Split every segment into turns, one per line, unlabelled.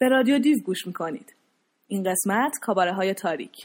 به رادیو دیو گوش می‌کنید. این قسمت کاباره های تاریک.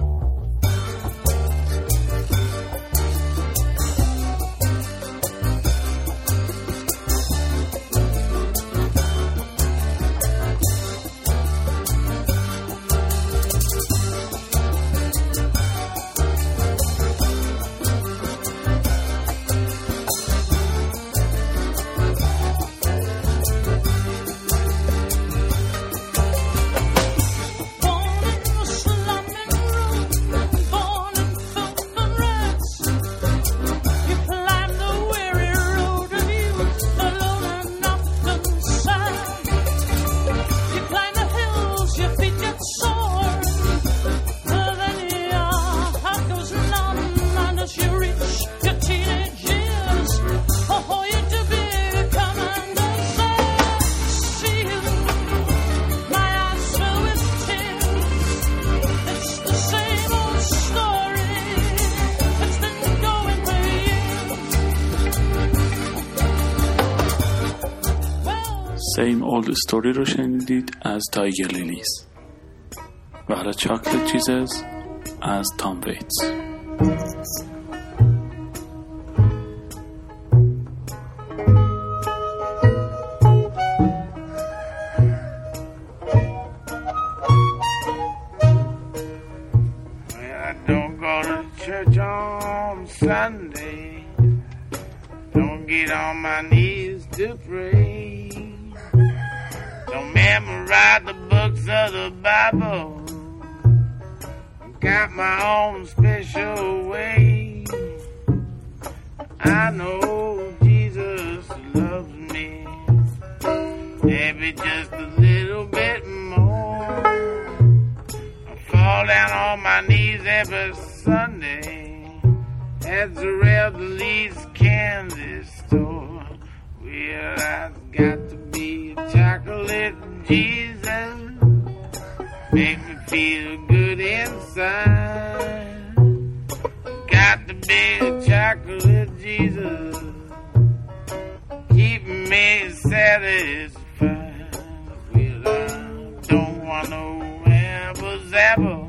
سیم اولد استوری رو شنیدید از تایگر لیلیز و حالا چاکلت چیزز از تام ویتس
memorize the books of the Bible. Got my own special way. I know Jesus loves me. Maybe just a little bit more. I fall down on my knees every Sunday at the Zerelda Lee's candy store. Well, I've got to be a chocolate Jesus. Make me feel good inside. Got be a chocolate Jesus. Keep me satisfied. Well, I don't want no Abba Zabba.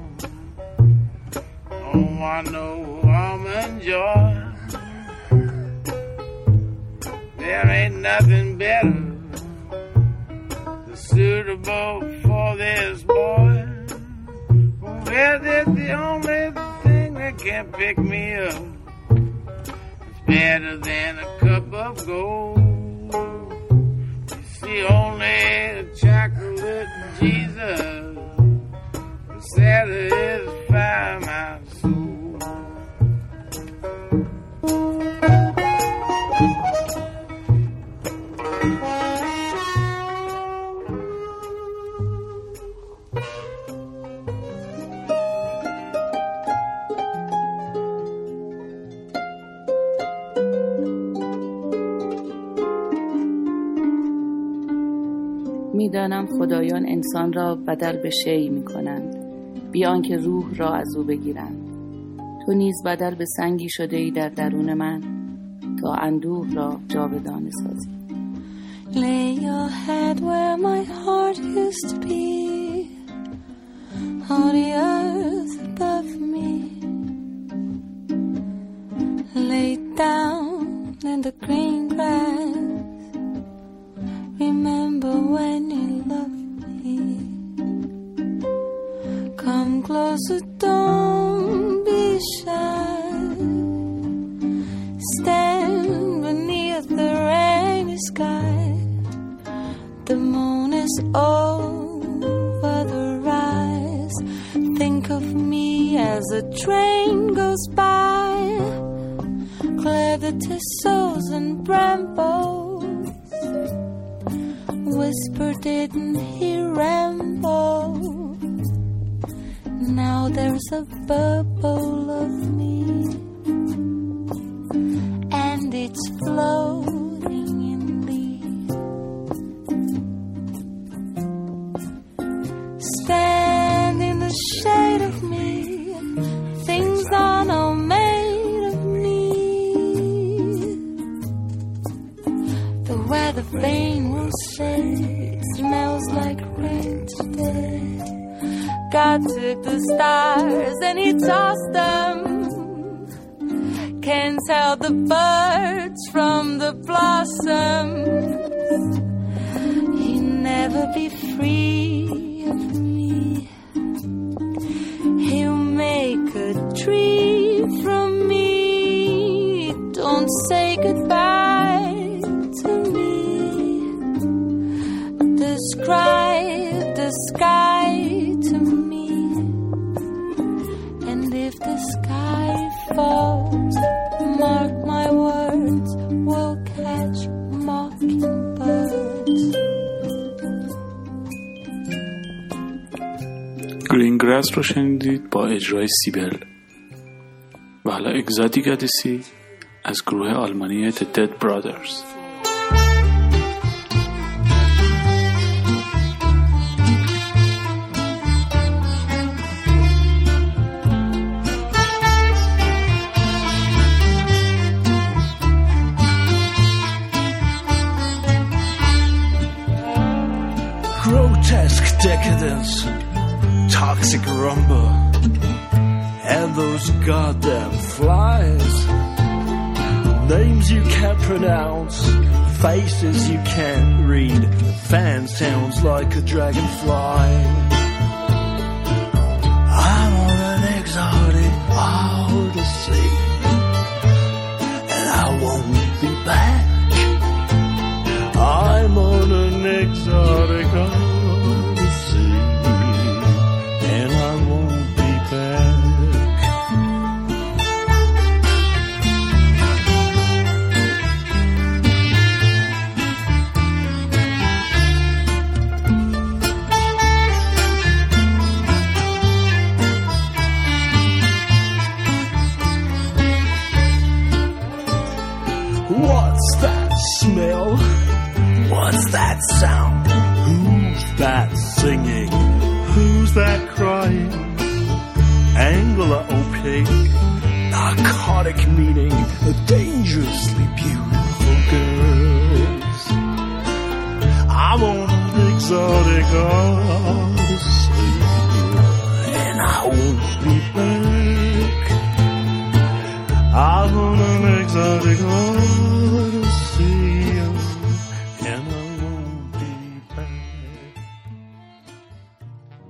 Don't want no almond joy. There ain't nothing better suitable for this boy. Well, that's the only thing that can pick me up. It's better than a cup of gold. You see, only chocolate Jesus will satisfy
انسان را بدل به شی می کنند بیان که روح را از او بگیرند تو نیز بدل به سنگی شده ای در درون من تا اندوه را جاودانه سازی
Lay your head where my heart used to be, on the earth above me. Lay down in the green grass. Closer, don't be shy. Stand beneath the rainy sky. The moon is over the rise. Think of me as a train bubble of me, and it's floating in the stand in the shade of me. Things are not made of me. The weather vane took the stars and he tossed them. Can't tell the birds from the blossoms.
گراس رو شنیدید با اجرای سیبل. و حالا اگزاتیک ادیسی از گروه آلمانی The Dead Brothers.
Grotesque decadence, toxic rumble, and those goddamn flies. Names you can't pronounce, faces you can't read, fan sounds like a dragonfly.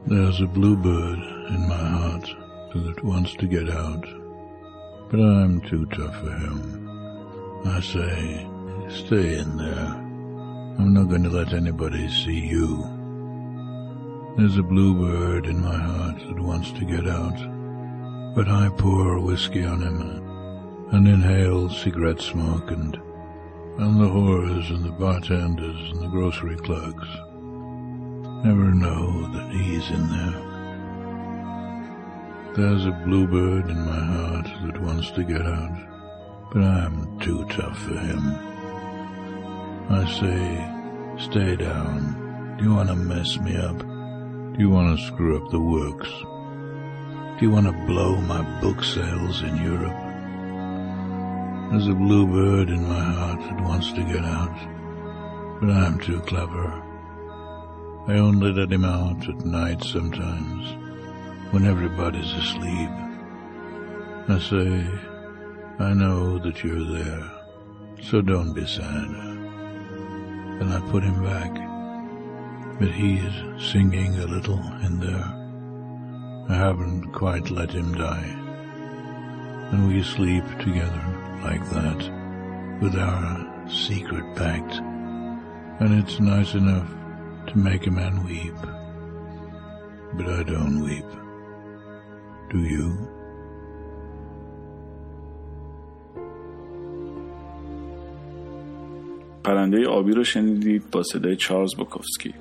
There's a bluebird in my heart that wants to get out, but I'm too tough for him. I say, stay in there. I'm not going to let anybody see you. There's a bluebird in my heart that wants to get out, but I pour whiskey on him and inhale cigarette smoke and, and the whores and the bartenders and the grocery clerks never know that he's in there. There's a bluebird in my heart that wants to get out, but I'm too tough for him. I say, stay down. Do you want to mess me up? Do you want to screw up the works? Do you want to blow my book sales in Europe? There's a bluebird in my heart that wants to get out, but I'm too clever. I only let him out at night sometimes, when everybody's asleep. I say, I know that you're there, so don't be sad. And I put him back, but he's singing a little in there. I haven't quite let him die. And we sleep together like that, with our secret pact. And it's nice enough to make a man weep. But I don't weep. Do you?
پرنده آبی رو شنیدید با صدای چارلز بوکوفسکی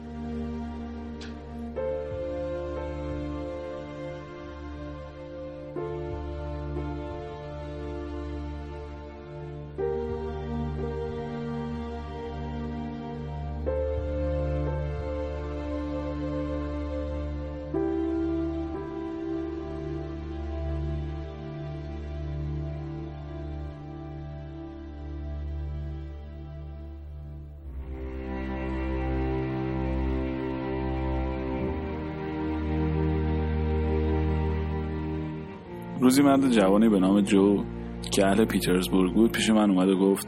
روزی مرد جوانی به نام جو که اهل پیترزبورگ بود پیش من اومد و گفت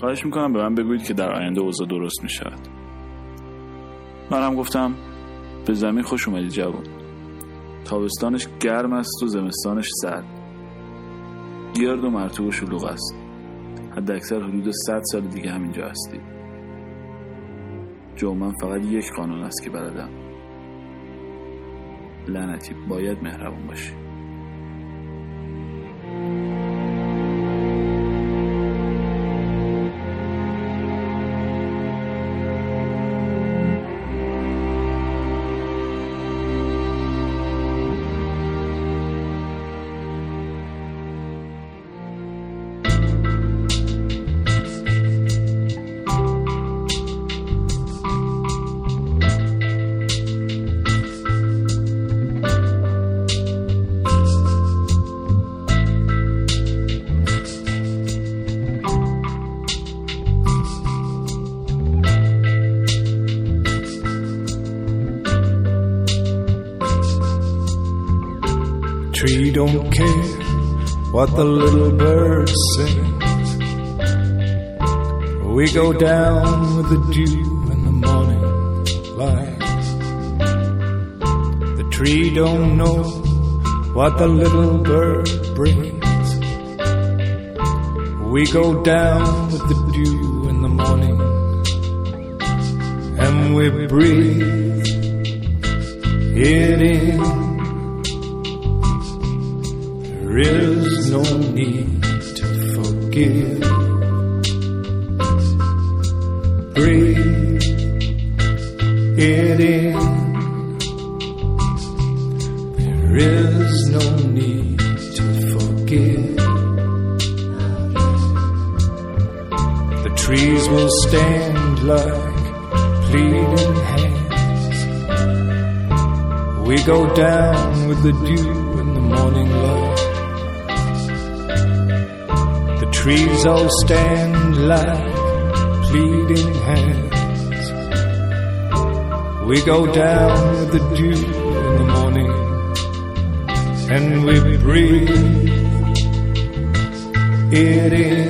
خواهش می‌کنم به من بگویید که در آینده اوضاع درست می‌شود. منم گفتم به زمین خوش اومدی جوان. تابستانش گرم است و زمستانش سرد. گرد و مرتوب و شلوغ است. حد اکثر حدود 100 سال دیگه همینجا هستی. جو من فقط یک قانون است که بلدم. لعنتی باید مهربون باشی.
Don't care what the little bird sings. We go down with the dew in the morning light. The tree don't know what the little bird brings. We go down with the dew in the morning and we breathe it in. Is no need to forgive. Breathe it in. There is no need to forgive. The trees will stand like pleading hands. We go down with the dew in the morning light. Trees all stand like pleading hands. We go down with the dew in the morning and we breathe it in.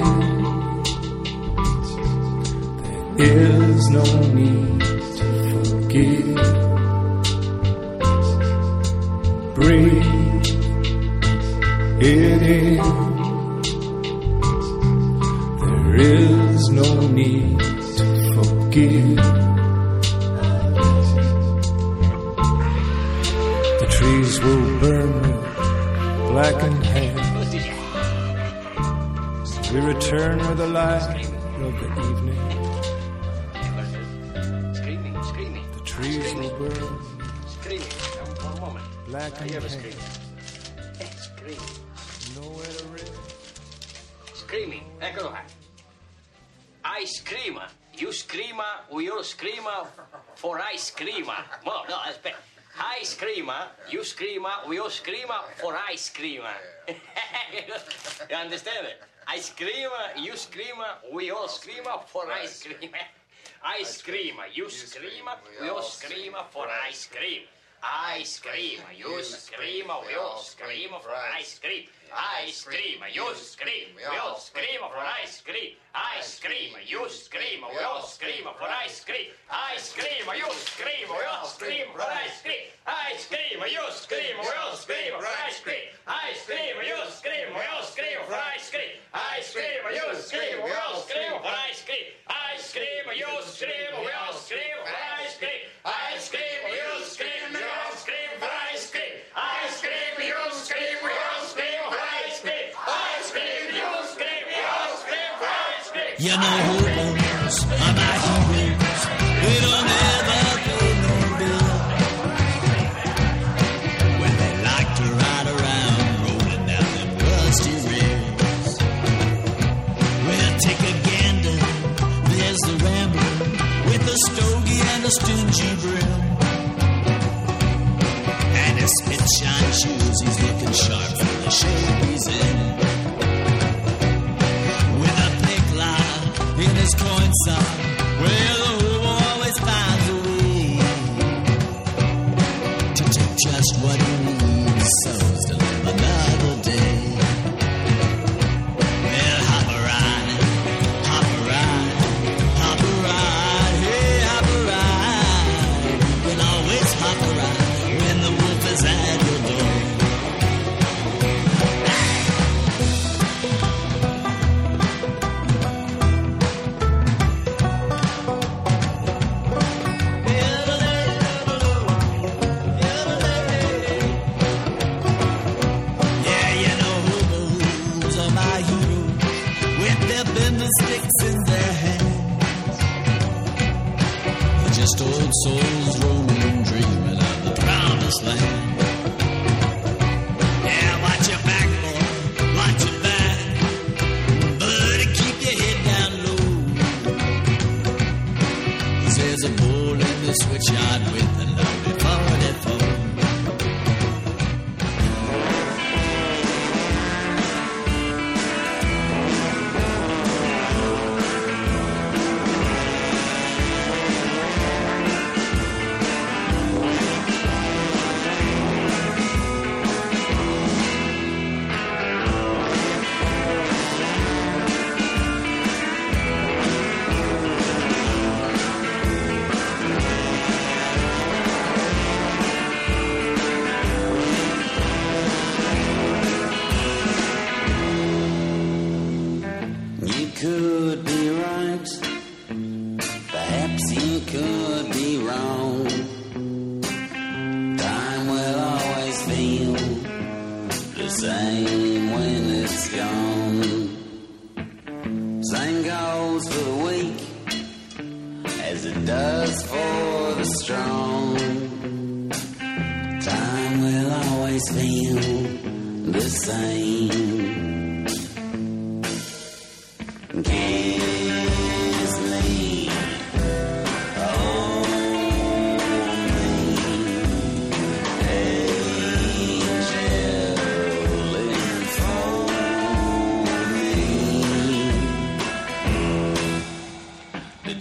There is no need to forgive. Breathe it in. There is no need to forgive. The trees will burn with blackened hands. We return with the light of the evening. The trees will burn blackened hands.
screaming. Eccolo qua. All for I scream. No, no, aspetta. I scream. You scream. We all scream for I scream. you understand it? I scream. You scream. We all scream for ice cream. I scream. You scream. We all scream for ice cream. I scream, you scream, we all scream for ice cream. I scream, you scream, we all scream for ice cream. I scream, you scream, we all scream for ice cream. I scream, you scream, we all scream for ice cream. I scream, you scream, we all scream for ice cream. I scream, you scream, we all scream for ice cream. I scream, you scream, we all scream for ice cream. I scream, you scream, we all You
know who are my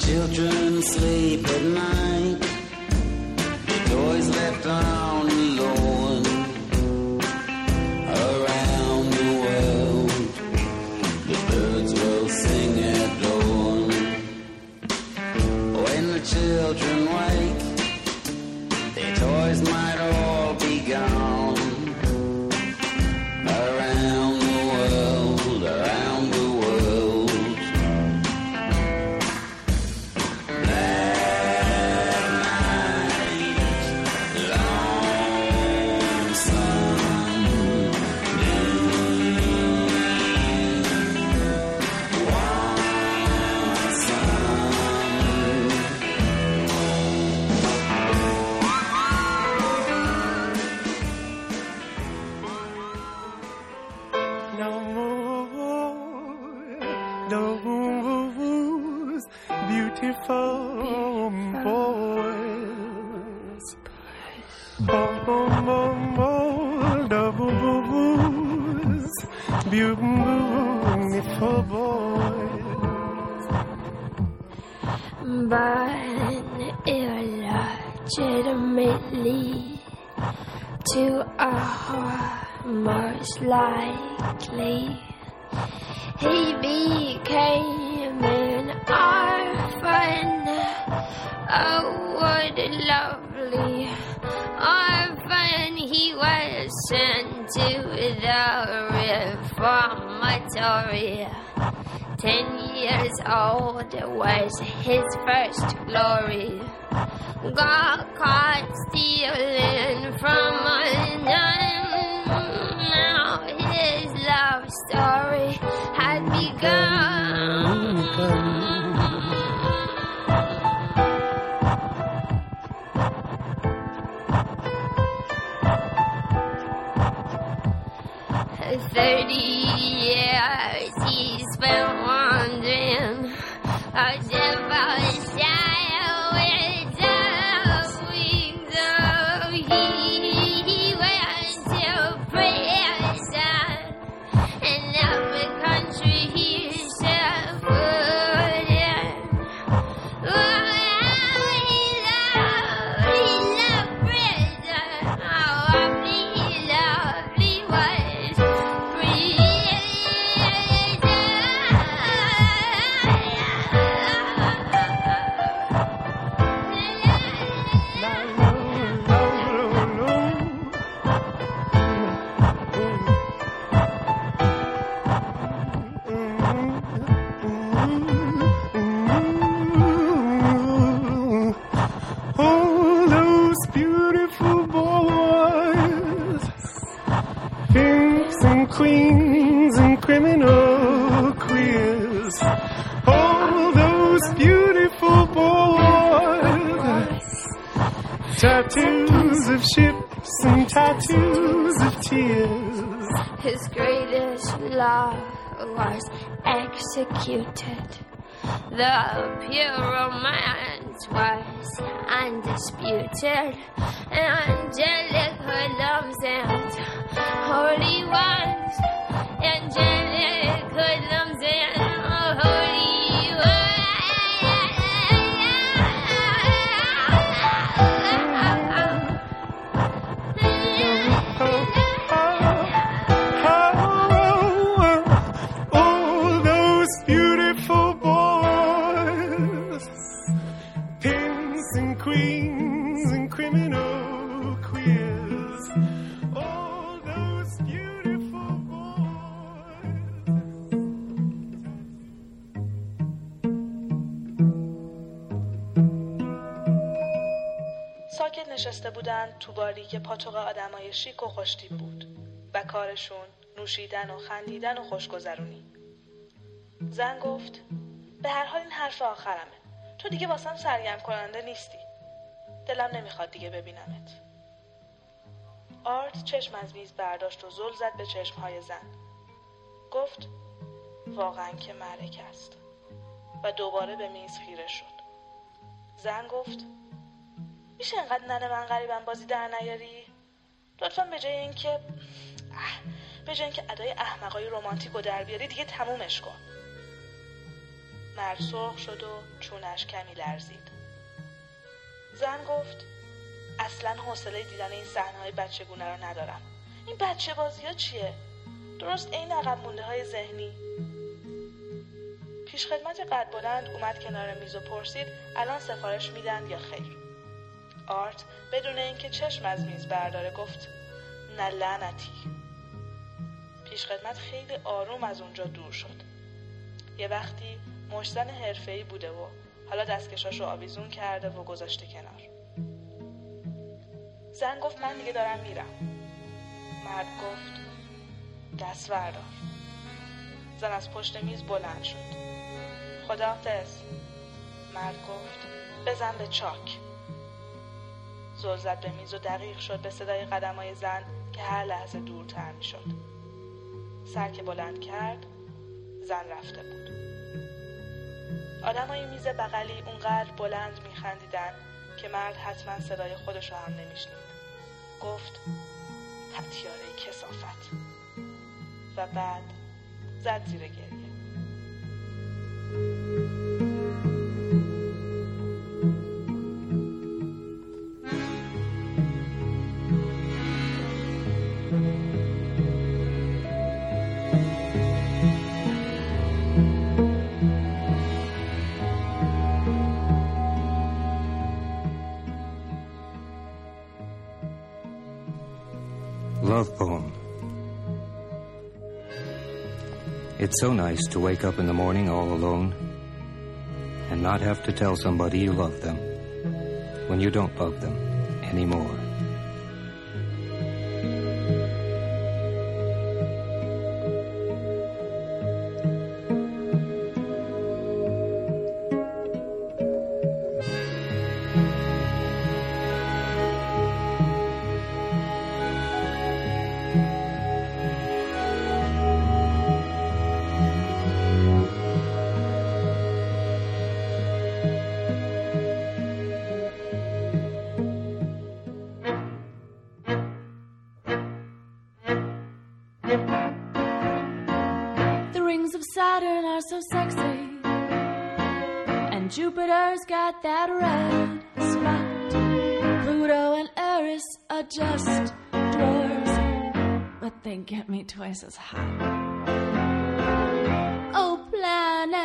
Children sleep at night.
those beautiful boys. Oh, oh, oh, oh, those beautiful boys.
But you're legitimately to a heart most likely. He became an orphan. Oh, what a lovely orphan. He was sent to the reformatory. Ten years old was his first glory. Got caught stealing from a nun. Now his love story. years he's been wandering. I just was executed. The pure romance was undisputed. Angelic hoodlums and holy ones. Angelic hoodlums and holy
تو باری که پاتوق آدمای شیک و خوشتیب بود. و کارشون نوشیدن و خندیدن و خوشگذرونی. زن گفت به هر حال این حرف آخرمه. تو دیگه واسم سرگرم کننده نیستی. دلم نمی‌خواد دیگه ببینمت. آرت چشم از میز برداشت و زل زد به چشمهای زن. گفت واقعا که معرکه است و دوباره به میز خیره شد. زن گفت میشه انقدر ننه من غریبم بازی در نیاری؟ لطفا به جای اینکه به جای اینکه ادای احمقای رومانتیک و در بیاری دیگه تمومش کن. مرد سرخ شد و چونش کمی لرزید. زن گفت اصلا حوصله دیدن این صحنه های بچگونه رو ندارم. این بچه بازی ها چیه؟ درست عین عقب مونده های ذهنی. پیشخدمت قد بلند اومد کنار میز و پرسید الان سفارش میدن یا خیر؟ آرت بدون اینکه چشم از میز برداره گفت نه لعنتی. پیشخدمت خیلی آروم از اونجا دور شد. یه وقتی مشزن حرفه‌ای بوده و حالا دستکشاشو آویزون کرده و گذاشته کنار. زن گفت من دیگه دارم میرم. مرد گفت دست بردار. زن از پشت میز بلند شد. خداحافظ. مرد گفت بزن به چاک. زل زد به میز و دقیق شد به صدای قدمای زن که هر لحظه دورتر می شد. سر که بلند کرد زن رفته بود. آدمای میز بغلی اونقدر بلند می خندیدن که مرد حتما صدای خودش رو هم نمیشنید. گفت پتیاره کسافت و بعد زد زیر گریه.
It's so nice to wake up in the morning all alone and not have to tell somebody you love them when you don't love them anymore.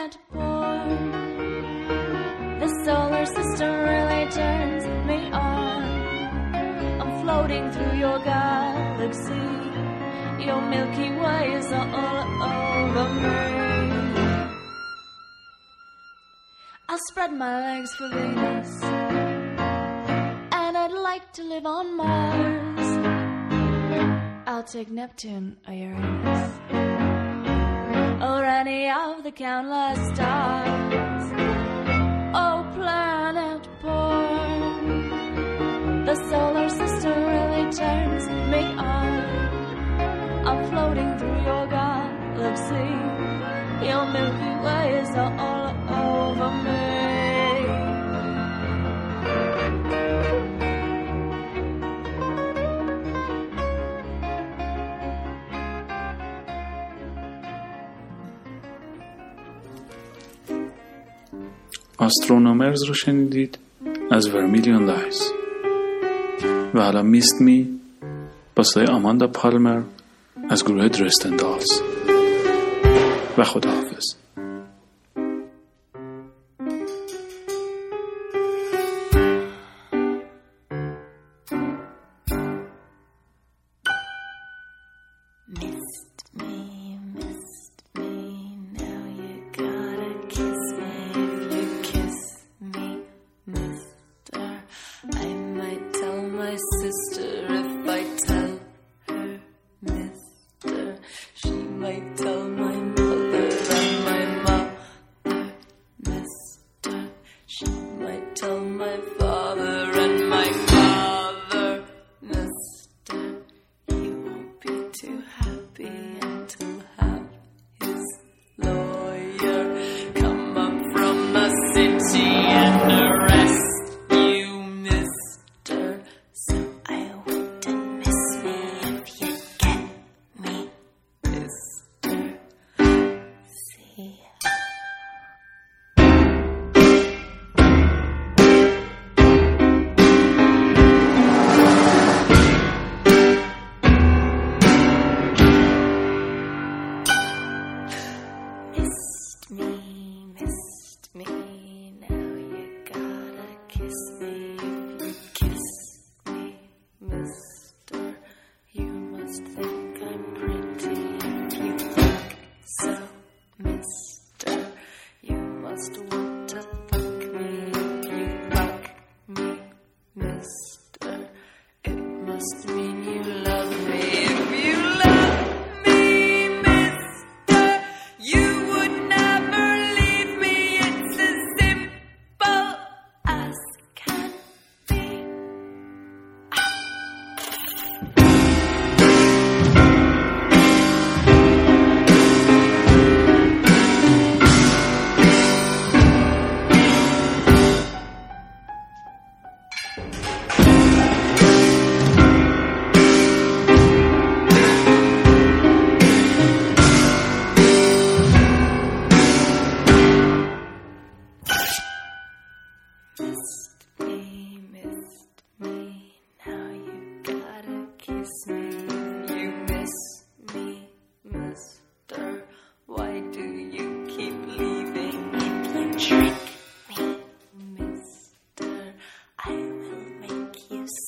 The solar system really turns me on. I'm floating through your galaxy. Your Milky Way is all over me. I'll spread my legs for Venus. And I'd like to live on Mars. I'll take Neptune Uranus or any of the countless stars. Oh, planet born, the solar system really turns me on. I'm floating through your galaxy, your Milky Way is all over me.
آسترونومرز رو شنیدید از ورمیلیون لایز و حالا میست می با صدای آماندا پالمر از گروه درستن دالز و خداحافظ.
you love.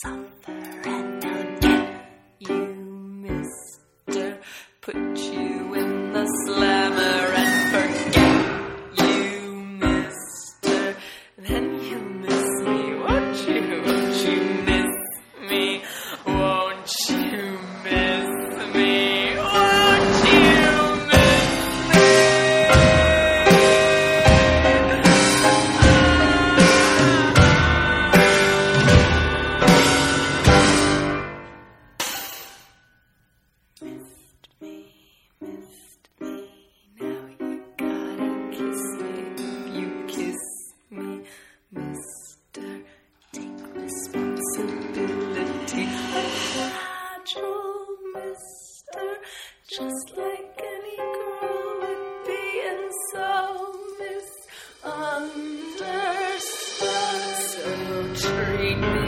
suffer and I'll get you, mister. Put you treat.